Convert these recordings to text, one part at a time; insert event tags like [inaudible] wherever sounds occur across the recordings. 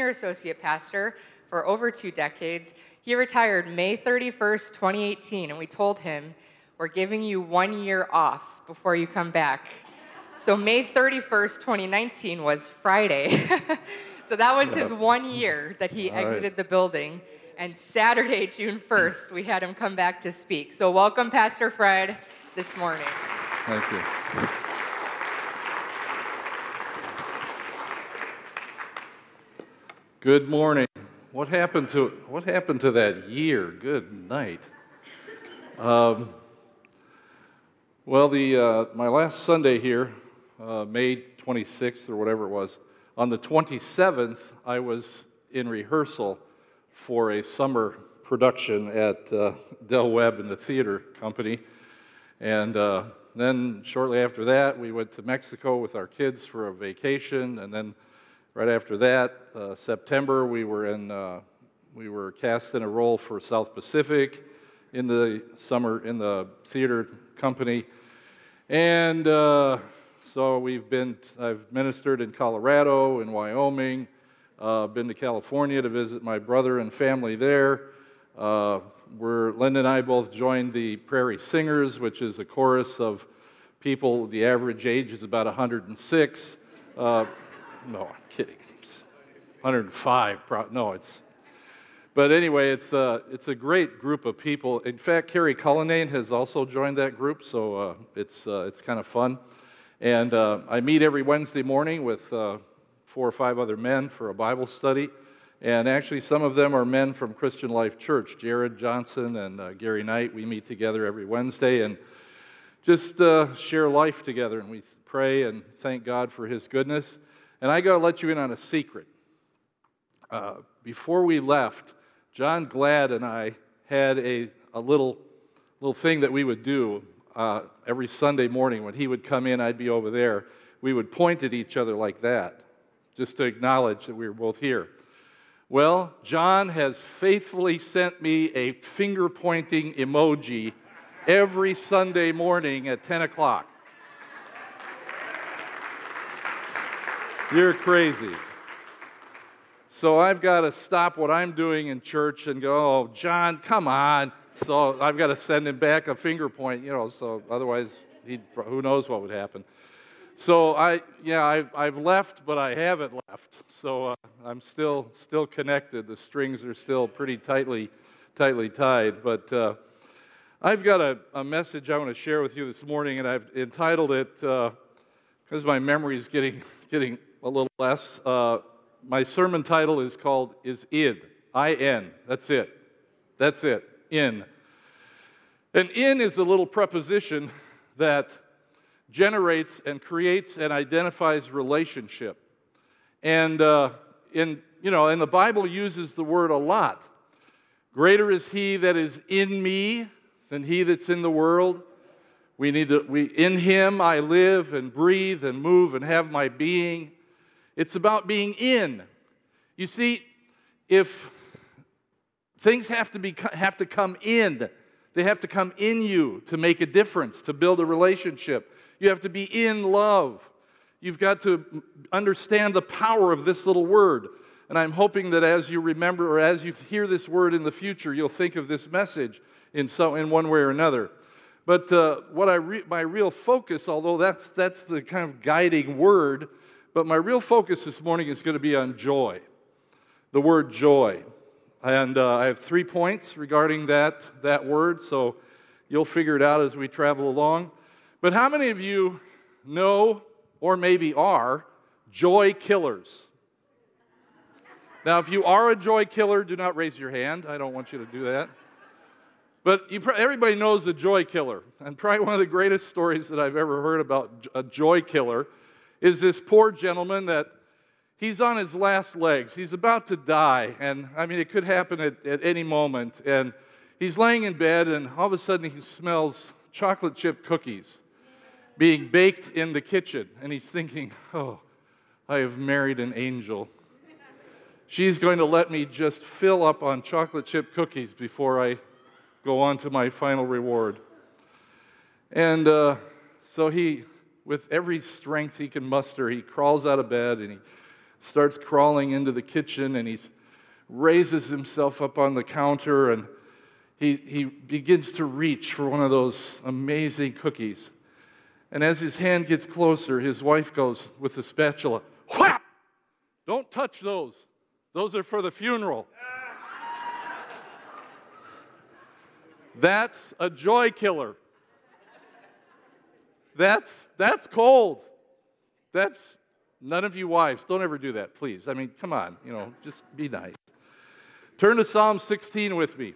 senior associate pastor for over two decades. He retired May 31st, 2018, and we told him, We're giving you one year off before you come back. So, May 31st, 2019 was Friday. [laughs] so, that was his one year that he All right. exited the building. And Saturday, June 1st, we had him come back to speak. So, welcome, Pastor Fred, this morning. Thank you. Good morning. What happened to what happened to that year? Good night. Um, well, the uh, my last Sunday here, uh, May 26th or whatever it was, on the 27th, I was in rehearsal for a summer production at uh, Del Webb and the theater company. And uh, then shortly after that, we went to Mexico with our kids for a vacation. And then right after that, uh, September, we were in uh, we were cast in a role for South Pacific in the summer in the theater company. And uh, so we've been I've ministered in Colorado, in Wyoming, uh, been to California to visit my brother and family there. Uh, we're, Linda and I both joined the Prairie Singers, which is a chorus of people. The average age is about 106. No, I'm kidding. It's 105. Pro- no, it's. But anyway, it's, uh, it's a great group of people. In fact, Carrie Cullinane has also joined that group, so uh, it's, uh, it's kind of fun. And uh, I meet every Wednesday morning with uh, four or five other men for a Bible study. And actually, some of them are men from Christian Life Church. Jared Johnson and uh, Gary Knight, we meet together every Wednesday and just share life together. And we pray and thank God for His goodness. And I got to let you in on a secret. Uh, before we left, John Glad and I had a, a little, little thing that we would do uh, every Sunday morning. When he would come in, I'd be over there. We would point at each other like that, just to acknowledge that we were both here. Well, John has faithfully sent me a finger pointing emoji every Sunday morning at 10 o'clock. You're crazy. So I've got to stop what I'm doing in church and go, oh, John, come on. So I've got to send him back a finger point, you know, so otherwise, he'd, who knows what would happen. So I, yeah, I, I've left, but I haven't left. So uh, I'm still, still connected. The strings are still pretty tightly, tightly tied. But uh, I've got a, a message I want to share with you this morning, and I've entitled it because my memory is getting, [laughs] getting a little less. Uh, my sermon title is called "Is In." I N. That's it. That's it. In. An in is a little preposition that generates and creates and identifies relationship. And uh, in you know, and the Bible uses the word a lot. Greater is He that is in me than he that's in the world. We need to. We in Him I live and breathe and move and have my being. It's about being in. You see, if things have to be have to come in, they have to come in you to make a difference, to build a relationship. You have to be in love. You've got to understand the power of this little word. And I'm hoping that as you remember or as you hear this word in the future, you'll think of this message in, some, in one way or another. But uh, what I re- my real focus, although that's, that's the kind of guiding word, but my real focus this morning is going to be on joy, the word joy. And uh, I have three points regarding that, that word, so you'll figure it out as we travel along. But how many of you know, or maybe are, joy killers? Now, if you are a joy killer, do not raise your hand. I don't want you to do that. But you, everybody knows the joy killer. And probably one of the greatest stories that I've ever heard about a joy killer is this poor gentleman that he's on his last legs. He's about to die. And I mean, it could happen at, at any moment. And he's laying in bed, and all of a sudden he smells chocolate chip cookies being baked in the kitchen. And he's thinking, oh, I have married an angel. She's going to let me just fill up on chocolate chip cookies before I go on to my final reward. And uh, so he, with every strength he can muster, he crawls out of bed and he starts crawling into the kitchen and he raises himself up on the counter and he, he begins to reach for one of those amazing cookies. And as his hand gets closer, his wife goes with the spatula, whap! Don't touch those. Those are for the funeral. That's a joy killer. That's, that's cold. That's none of you wives, don't ever do that, please. I mean, come on, you know, just be nice. Turn to Psalm 16 with me.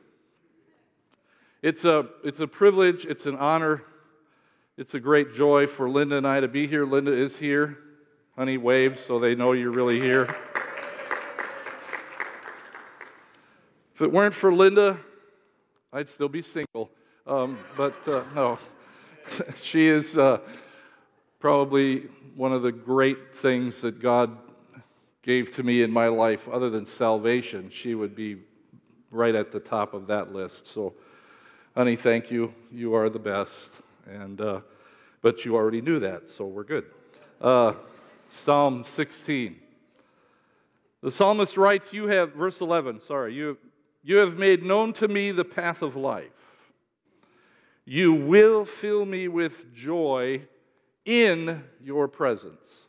It's a, it's a privilege, it's an honor, it's a great joy for Linda and I to be here. Linda is here. Honey, wave so they know you're really here. If it weren't for Linda, I'd still be single. Um, but uh, no, [laughs] she is uh, probably one of the great things that God gave to me in my life, other than salvation. She would be right at the top of that list. So, honey, thank you. You are the best. And, uh, but you already knew that, so we're good. Uh, Psalm 16. The psalmist writes, You have, verse 11, sorry, you, you have made known to me the path of life. You will fill me with joy in your presence,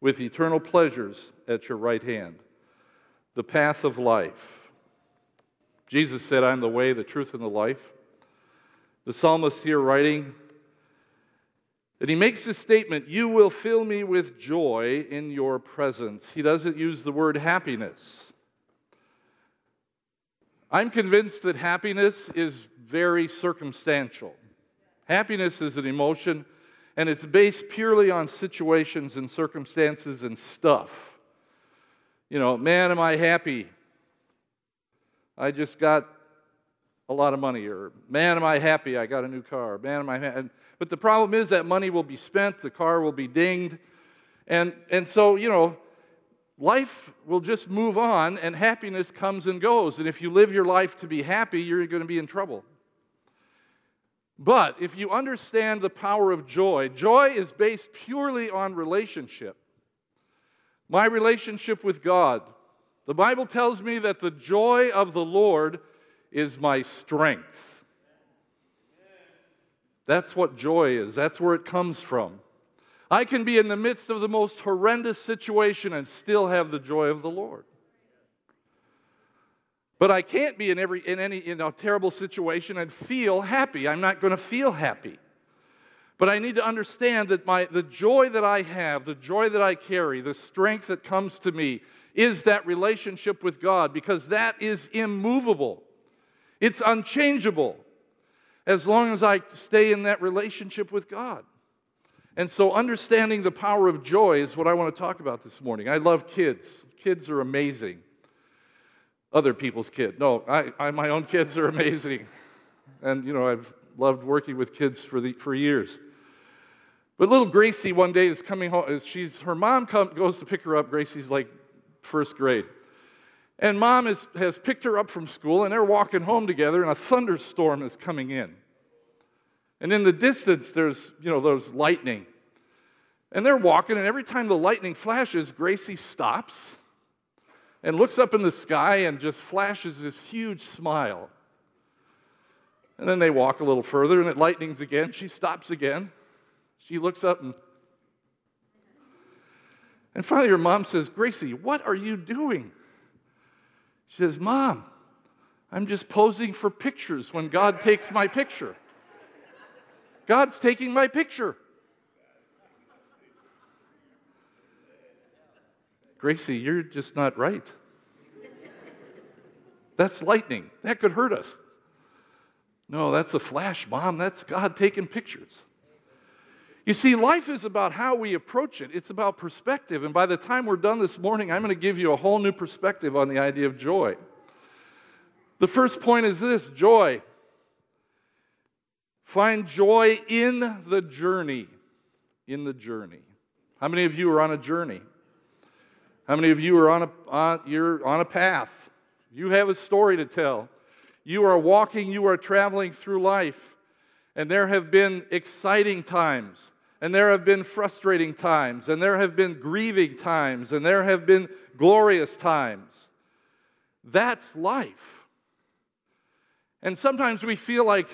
with eternal pleasures at your right hand. The path of life. Jesus said, I'm the way, the truth, and the life. The psalmist here writing, and he makes this statement, You will fill me with joy in your presence. He doesn't use the word happiness. I'm convinced that happiness is very circumstantial. Happiness is an emotion, and it's based purely on situations and circumstances and stuff. You know, man, am I happy? I just got a lot of money, or man, am I happy? I got a new car. Man, am I happy? But the problem is that money will be spent, the car will be dinged, and and so you know, life will just move on and happiness comes and goes. And if you live your life to be happy, you're going to be in trouble. But if you understand the power of joy, joy is based purely on relationship. My relationship with God. The Bible tells me that the joy of the Lord is my strength. That's what joy is, that's where it comes from. I can be in the midst of the most horrendous situation and still have the joy of the Lord. But I can't be in every in any in a terrible situation and feel happy. I'm not going to feel happy. But I need to understand that my the joy that I have, the joy that I carry, the strength that comes to me is that relationship with God because that is immovable. It's unchangeable as long as I stay in that relationship with God. And so, understanding the power of joy is what I want to talk about this morning. I love kids, kids are amazing. Other people's kids. No, I, I, my own kids are [laughs] amazing. And, you know, I've loved working with kids for, the, for years. But little Gracie one day is coming home. Uh, she's, her mom come, goes to pick her up. Gracie's like first grade. And mom is, has picked her up from school, and they're walking home together, and a thunderstorm is coming in. And in the distance, there's, you know, there's lightning. And they're walking, and every time the lightning flashes, Gracie stops and looks up in the sky and just flashes this huge smile. And then they walk a little further, and it lightnings again. She stops again. She looks up and and finally, her mom says, Gracie, what are you doing? She says, Mom, I'm just posing for pictures when God takes my picture. God's taking my picture. Gracie, you're just not right. That's lightning. That could hurt us. No, that's a flash, bomb. That's God taking pictures. You see, life is about how we approach it, it's about perspective. And by the time we're done this morning, I'm going to give you a whole new perspective on the idea of joy. The first point is this joy. Find joy in the journey. In the journey. How many of you are on a journey? How many of you are on a, on, you're on a path? You have a story to tell. You are walking, you are traveling through life, and there have been exciting times and there have been frustrating times, and there have been grieving times, and there have been glorious times. That's life. And sometimes we feel like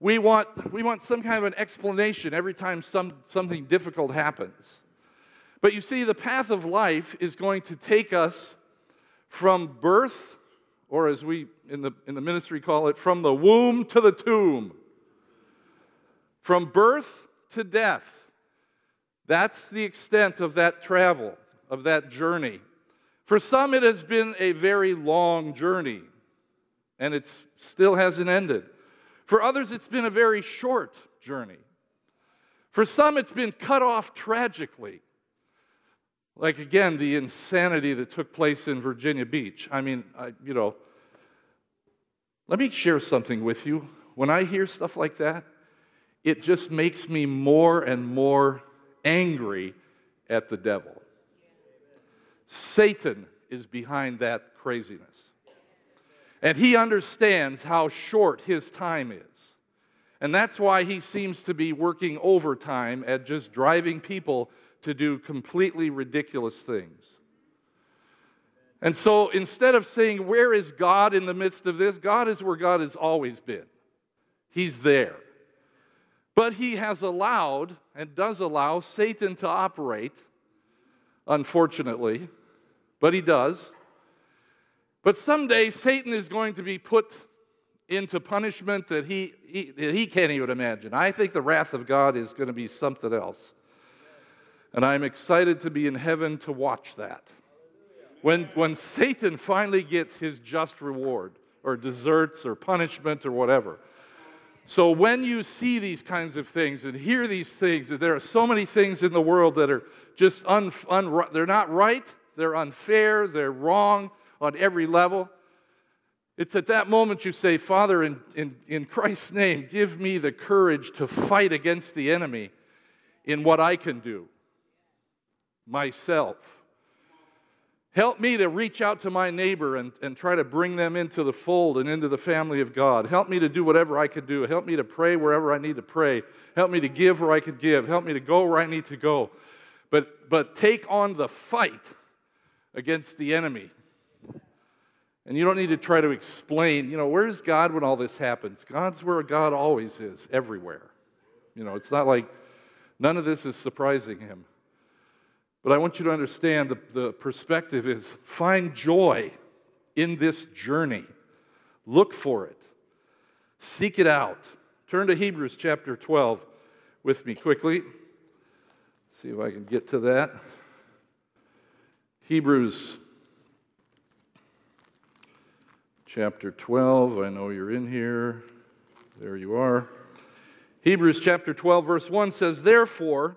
we want, we want some kind of an explanation every time some, something difficult happens. But you see, the path of life is going to take us from birth, or as we in the, in the ministry call it, from the womb to the tomb. From birth to death. That's the extent of that travel, of that journey. For some, it has been a very long journey, and it still hasn't ended. For others, it's been a very short journey. For some, it's been cut off tragically. Like, again, the insanity that took place in Virginia Beach. I mean, I, you know, let me share something with you. When I hear stuff like that, it just makes me more and more angry at the devil. Satan is behind that craziness. And he understands how short his time is. And that's why he seems to be working overtime at just driving people to do completely ridiculous things. And so instead of saying, Where is God in the midst of this? God is where God has always been. He's there. But he has allowed and does allow Satan to operate, unfortunately, but he does. But someday Satan is going to be put into punishment that he, he, that he can't even imagine. I think the wrath of God is going to be something else. And I'm excited to be in heaven to watch that. When, when Satan finally gets his just reward, or deserts, or punishment, or whatever. So when you see these kinds of things and hear these things, that there are so many things in the world that are just un, un, they're not right, they're unfair, they're wrong on every level. It's at that moment you say, Father, in, in, in Christ's name, give me the courage to fight against the enemy in what I can do myself. Help me to reach out to my neighbor and, and try to bring them into the fold and into the family of God. Help me to do whatever I can do. Help me to pray wherever I need to pray. Help me to give where I can give. Help me to go where I need to go. But, but take on the fight against the enemy. And you don't need to try to explain, you know, where's God when all this happens? God's where God always is, everywhere. You know, it's not like none of this is surprising him. But I want you to understand the, the perspective is find joy in this journey. Look for it. Seek it out. Turn to Hebrews chapter 12 with me quickly. See if I can get to that. Hebrews chapter 12. I know you're in here. There you are. Hebrews chapter 12, verse 1 says, Therefore,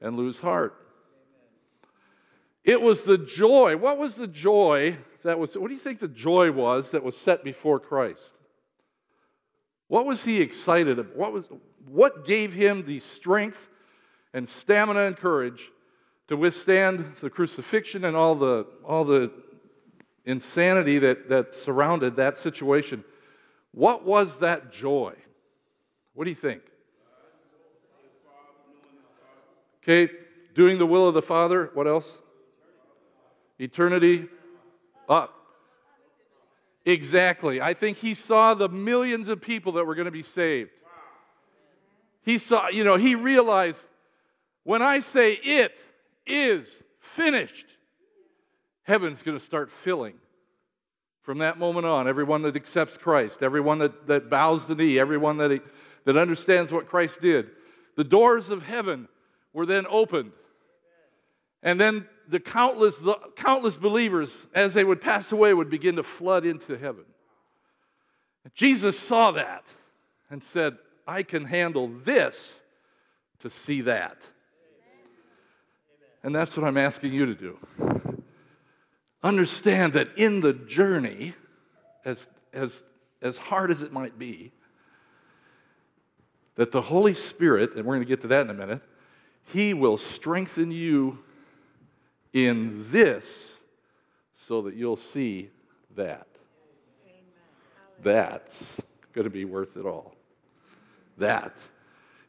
and lose heart. It was the joy. What was the joy that was, what do you think the joy was that was set before Christ? What was he excited about? What, was, what gave him the strength and stamina and courage to withstand the crucifixion and all the, all the insanity that, that surrounded that situation? What was that joy? What do you think? Okay, doing the will of the Father. What else? Eternity up. Exactly. I think he saw the millions of people that were going to be saved. He saw, you know, he realized when I say it is finished, heaven's going to start filling. From that moment on, everyone that accepts Christ, everyone that, that bows the knee, everyone that, that understands what Christ did, the doors of heaven were then opened. And then the countless, the countless believers, as they would pass away, would begin to flood into heaven. Jesus saw that and said, I can handle this to see that. And that's what I'm asking you to do. Understand that in the journey, as, as, as hard as it might be, that the Holy Spirit, and we're going to get to that in a minute, He will strengthen you in this so that you'll see that. That's going to be worth it all. That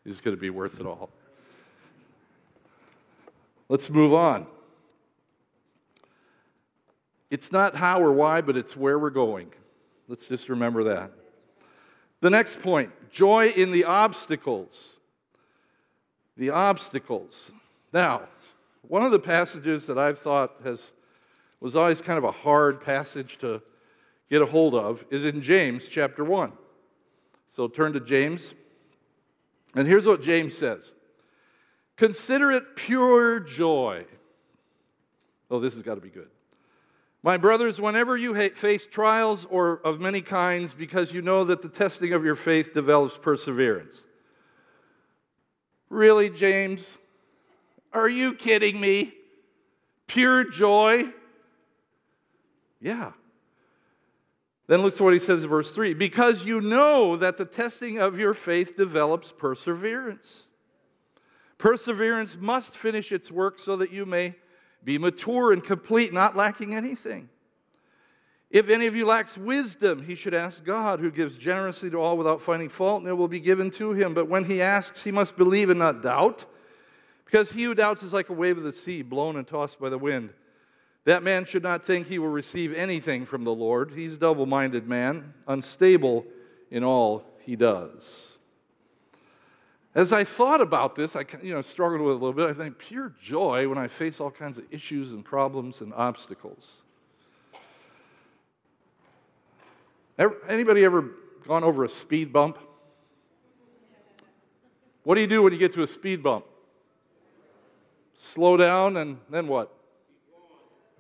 is going to be worth it all. Let's move on. It's not how or why, but it's where we're going. Let's just remember that. The next point joy in the obstacles. The obstacles. Now, one of the passages that I've thought has was always kind of a hard passage to get a hold of is in James chapter 1. So turn to James. And here's what James says Consider it pure joy. Oh, this has got to be good. My brothers, whenever you face trials or of many kinds, because you know that the testing of your faith develops perseverance. Really, James? Are you kidding me? Pure joy? Yeah. Then look to what he says in verse 3 because you know that the testing of your faith develops perseverance. Perseverance must finish its work so that you may be mature and complete, not lacking anything. If any of you lacks wisdom, he should ask God, who gives generously to all without finding fault, and it will be given to him. But when he asks, he must believe and not doubt, because he who doubts is like a wave of the sea, blown and tossed by the wind. That man should not think he will receive anything from the Lord. He's a double minded man, unstable in all he does. As I thought about this, I you know, struggled with it a little bit. I think pure joy when I face all kinds of issues and problems and obstacles. Ever, anybody ever gone over a speed bump? What do you do when you get to a speed bump? Slow down and then what?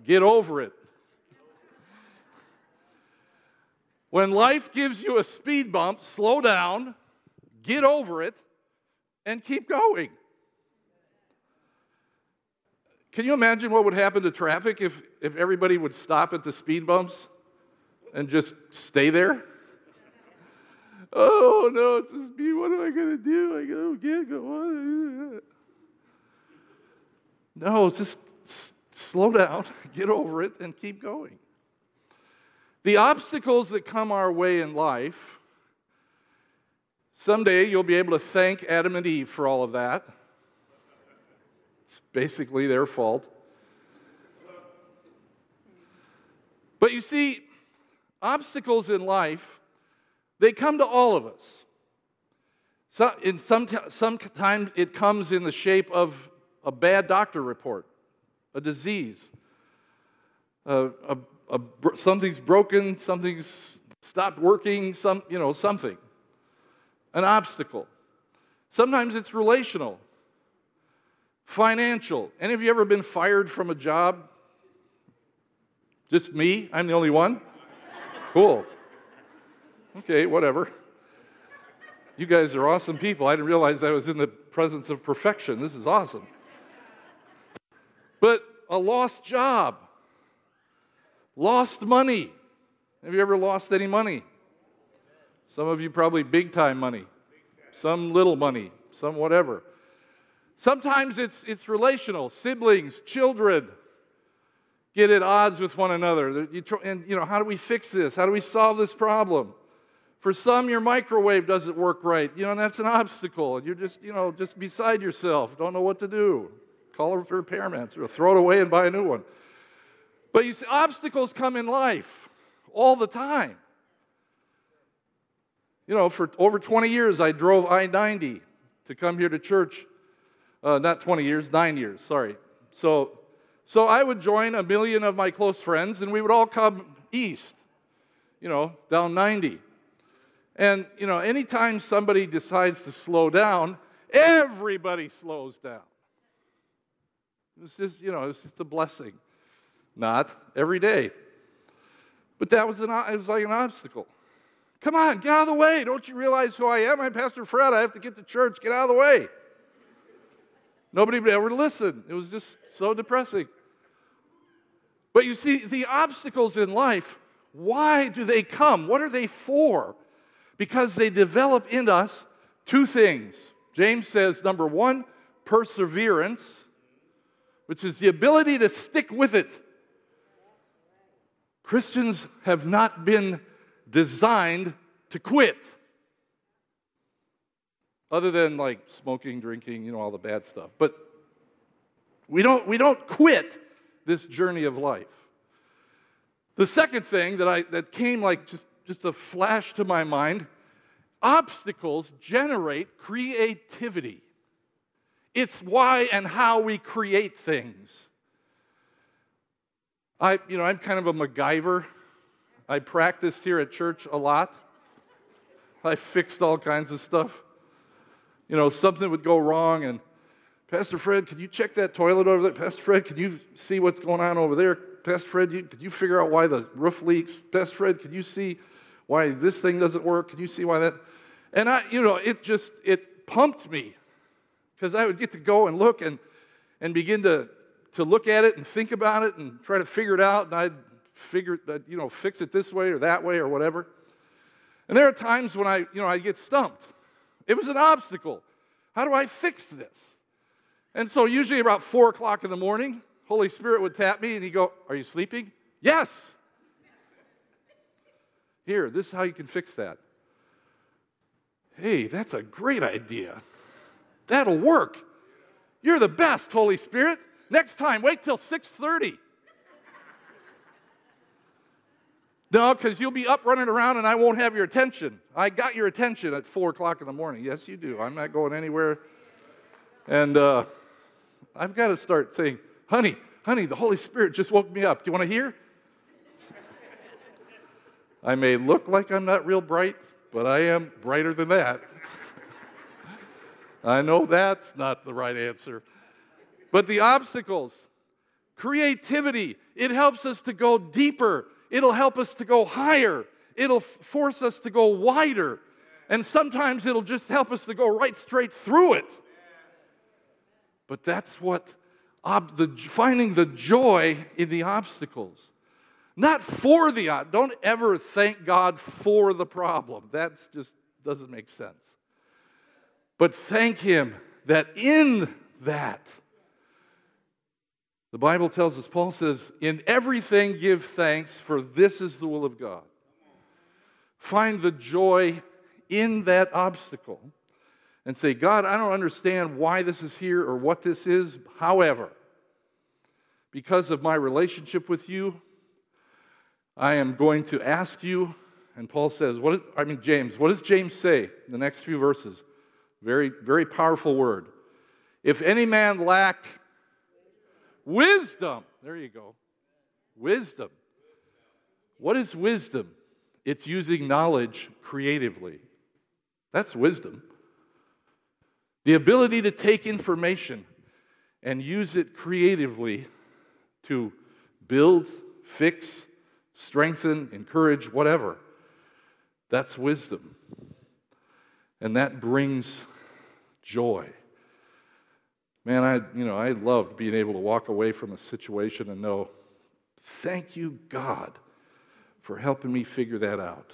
Get over it. When life gives you a speed bump, slow down, get over it, and keep going. Can you imagine what would happen to traffic if, if everybody would stop at the speed bumps and just stay there? oh no, it's just me. What am I going to do? I go get go on. No, just slow down, [laughs] get over it, and keep going. The obstacles that come our way in life, someday you'll be able to thank Adam and Eve for all of that. It's basically their fault. But you see, obstacles in life, they come to all of us. So in some, sometimes it comes in the shape of a bad doctor report a disease, a, a, a, something's broken, something's stopped working, some, you know, something, an obstacle. Sometimes it's relational, financial. Any of you ever been fired from a job? Just me? I'm the only one? Cool. Okay, whatever. You guys are awesome people. I didn't realize I was in the presence of perfection. This is awesome. But a lost job, lost money. Have you ever lost any money? Some of you probably big time money, some little money, some whatever. Sometimes it's, it's relational, siblings, children get at odds with one another. And, you know, how do we fix this? How do we solve this problem? For some, your microwave doesn't work right. You know, that's an obstacle. You're just, you know, just beside yourself, don't know what to do. Call for repairman, throw it away and buy a new one. But you see, obstacles come in life all the time. You know, for over 20 years, I drove I 90 to come here to church. Uh, not 20 years, nine years, sorry. So, so I would join a million of my close friends, and we would all come east, you know, down 90. And, you know, anytime somebody decides to slow down, everybody slows down. It's just, you know, it's just a blessing. Not every day. But that was, an, it was like an obstacle. Come on, get out of the way. Don't you realize who I am? I'm Pastor Fred. I have to get to church. Get out of the way. Nobody would ever listen. It was just so depressing. But you see, the obstacles in life, why do they come? What are they for? Because they develop in us two things. James says, number one, perseverance, which is the ability to stick with it. Christians have not been designed to quit other than like smoking, drinking, you know, all the bad stuff. But we don't, we don't quit this journey of life. The second thing that, I, that came like just, just a flash to my mind obstacles generate creativity. It's why and how we create things. I, you know, I'm kind of a MacGyver. I practiced here at church a lot. I fixed all kinds of stuff you know, something would go wrong and Pastor Fred, could you check that toilet over there? Pastor Fred, could you see what's going on over there? Pastor Fred, you, could you figure out why the roof leaks? Pastor Fred, could you see why this thing doesn't work? Could you see why that? And I, you know, it just, it pumped me because I would get to go and look and, and begin to, to look at it and think about it and try to figure it out. And I'd figure, uh, you know, fix it this way or that way or whatever. And there are times when I, you know, I get stumped. It was an obstacle. How do I fix this? And so, usually about four o'clock in the morning, Holy Spirit would tap me and he'd go, Are you sleeping? Yes. Here, this is how you can fix that. Hey, that's a great idea. That'll work. You're the best, Holy Spirit. Next time, wait till 6:30. No, because you'll be up running around and I won't have your attention. I got your attention at four o'clock in the morning. Yes, you do. I'm not going anywhere. And uh, I've got to start saying, honey, honey, the Holy Spirit just woke me up. Do you want to hear? I may look like I'm not real bright, but I am brighter than that. [laughs] I know that's not the right answer. But the obstacles, creativity, it helps us to go deeper It'll help us to go higher. It'll force us to go wider. And sometimes it'll just help us to go right straight through it. But that's what ob- the, finding the joy in the obstacles. Not for the don't ever thank God for the problem. That just doesn't make sense. But thank him that in that the Bible tells us, Paul says, in everything give thanks, for this is the will of God. Find the joy in that obstacle and say, God, I don't understand why this is here or what this is. However, because of my relationship with you, I am going to ask you. And Paul says, what is, I mean, James, what does James say in the next few verses? Very, very powerful word. If any man lack Wisdom. There you go. Wisdom. What is wisdom? It's using knowledge creatively. That's wisdom. The ability to take information and use it creatively to build, fix, strengthen, encourage, whatever. That's wisdom. And that brings joy. Man, I, you know, I loved being able to walk away from a situation and know, thank you, God, for helping me figure that out.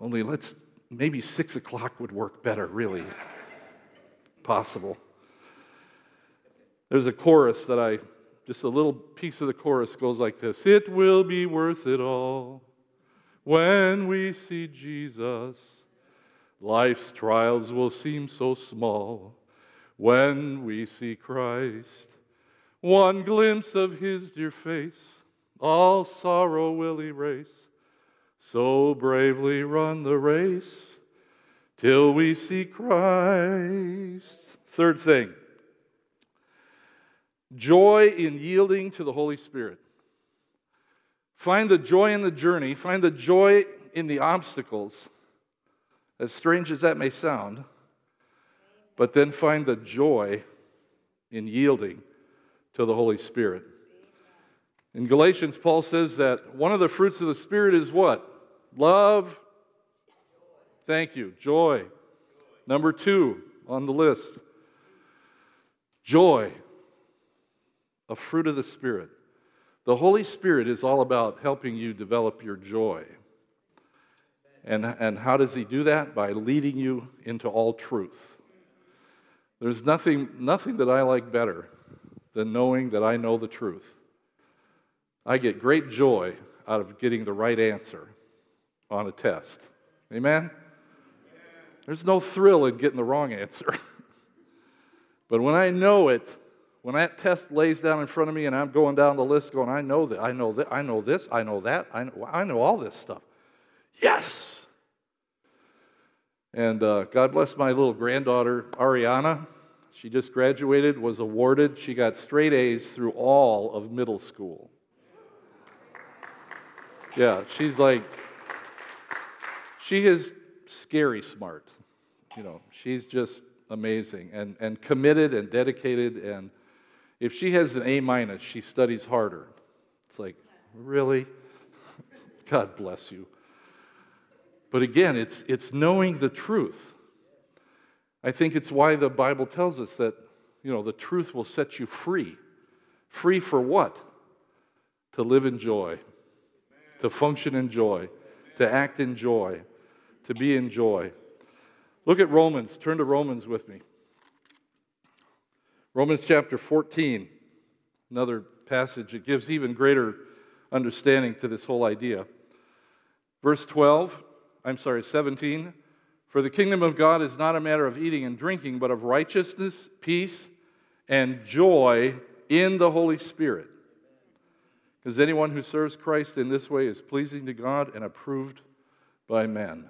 Only let's, maybe six o'clock would work better, really. Possible. There's a chorus that I, just a little piece of the chorus goes like this It will be worth it all when we see Jesus. Life's trials will seem so small when we see Christ. One glimpse of his dear face, all sorrow will erase. So bravely run the race till we see Christ. Third thing joy in yielding to the Holy Spirit. Find the joy in the journey, find the joy in the obstacles, as strange as that may sound but then find the joy in yielding to the Holy Spirit. In Galatians, Paul says that one of the fruits of the Spirit is what? Love. Thank you. Joy. Number two on the list Joy, a fruit of the Spirit. The Holy Spirit is all about helping you develop your joy. And, and how does He do that? By leading you into all truth. There's nothing, nothing that I like better than knowing that I know the truth. I get great joy out of getting the right answer on a test. Amen? There's no thrill in getting the wrong answer. [laughs] but when I know it, when that test lays down in front of me and I'm going down the list going, I know that, I know that, I know this, I know that, I know, I know all this stuff. Yes! And uh, God bless my little granddaughter, Ariana. She just graduated, was awarded. She got straight A's through all of middle school. Yeah, she's like, she is scary smart. You know, she's just amazing and, and committed and dedicated. And if she has an A minus, she studies harder. It's like, really? [laughs] God bless you. But again, it's, it's knowing the truth. I think it's why the Bible tells us that, you know, the truth will set you free. Free for what? To live in joy, to function in joy, to act in joy, to be in joy. Look at Romans. Turn to Romans with me. Romans chapter 14, another passage that gives even greater understanding to this whole idea. Verse 12, I'm sorry, 17. For the kingdom of God is not a matter of eating and drinking, but of righteousness, peace, and joy in the Holy Spirit. Because anyone who serves Christ in this way is pleasing to God and approved by men.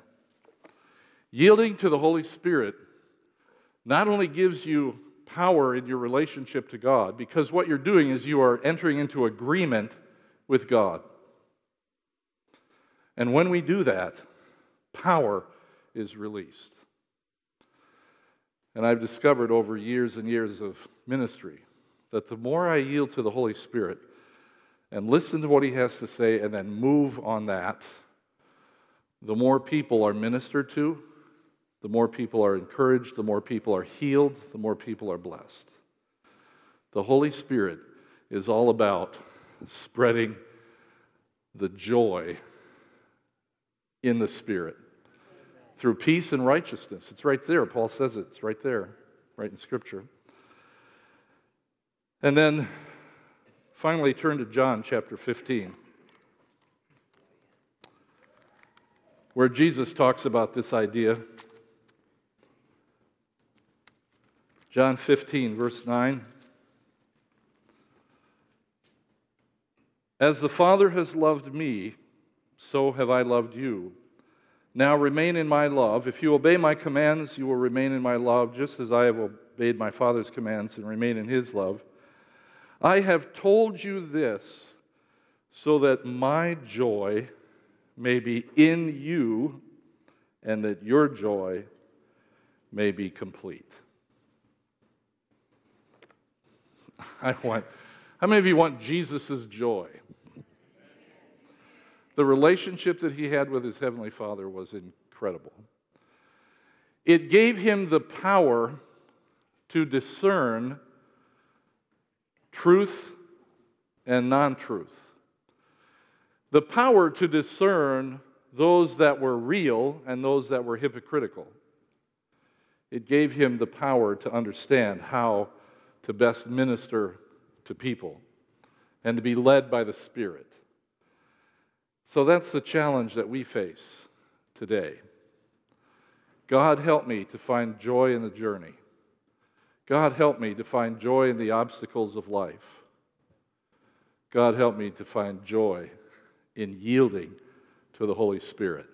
Yielding to the Holy Spirit not only gives you power in your relationship to God, because what you're doing is you are entering into agreement with God. And when we do that, power is released. And I've discovered over years and years of ministry that the more I yield to the Holy Spirit and listen to what He has to say and then move on that, the more people are ministered to, the more people are encouraged, the more people are healed, the more people are blessed. The Holy Spirit is all about spreading the joy in the Spirit through peace and righteousness. It's right there. Paul says it. It's right there, right in Scripture. And then finally turn to John chapter 15, where Jesus talks about this idea. John 15, verse 9. As the Father has loved me, so have I loved you. Now remain in my love. If you obey my commands, you will remain in my love, just as I have obeyed my Father's commands and remain in his love. I have told you this so that my joy may be in you and that your joy may be complete. [laughs] I want, how many of you want Jesus' joy? The relationship that he had with his heavenly father was incredible. It gave him the power to discern truth and non truth. The power to discern those that were real and those that were hypocritical. It gave him the power to understand how to best minister to people and to be led by the Spirit. So that's the challenge that we face today. God, help me to find joy in the journey. God, help me to find joy in the obstacles of life. God, help me to find joy in yielding to the Holy Spirit.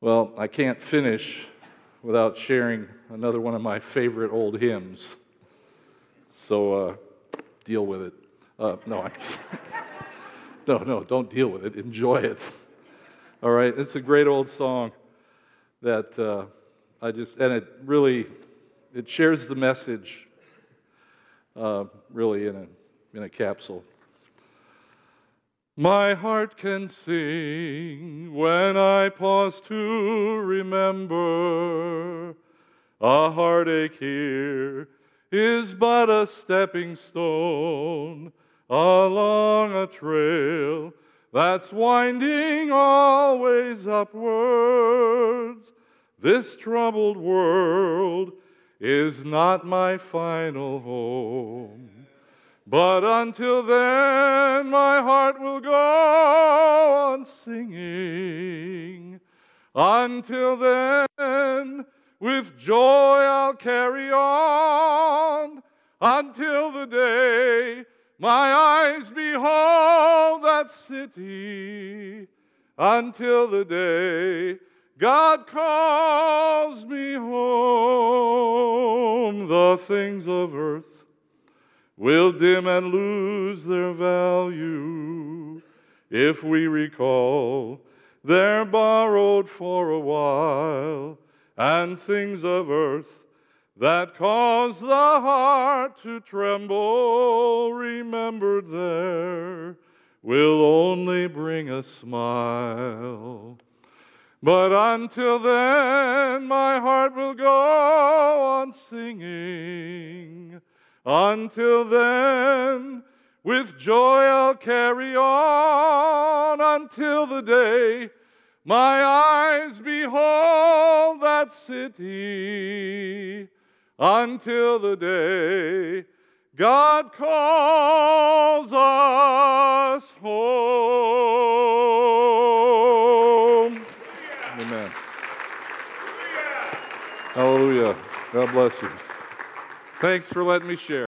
Well, I can't finish without sharing another one of my favorite old hymns. So uh, deal with it. Uh, no, I [laughs] No, no, don't deal with it. Enjoy it. All right, it's a great old song that uh, I just, and it really, it shares the message uh, really in a, in a capsule. My heart can sing when I pause to remember a heartache here is but a stepping stone along a trail that's winding always upwards. This troubled world is not my final home. But until then, my heart will go on singing. Until then, with joy I'll carry on. Until the day my eyes behold that city. Until the day God calls me home, the things of earth will dim and lose their value if we recall they're borrowed for a while, and things of earth that cause the heart to tremble, remembered there, will only bring a smile. But until then, my heart will go on singing. Until then, with joy I'll carry on until the day my eyes behold that city. Until the day God calls us home. Amen. Hallelujah. God bless you. Thanks for letting me share.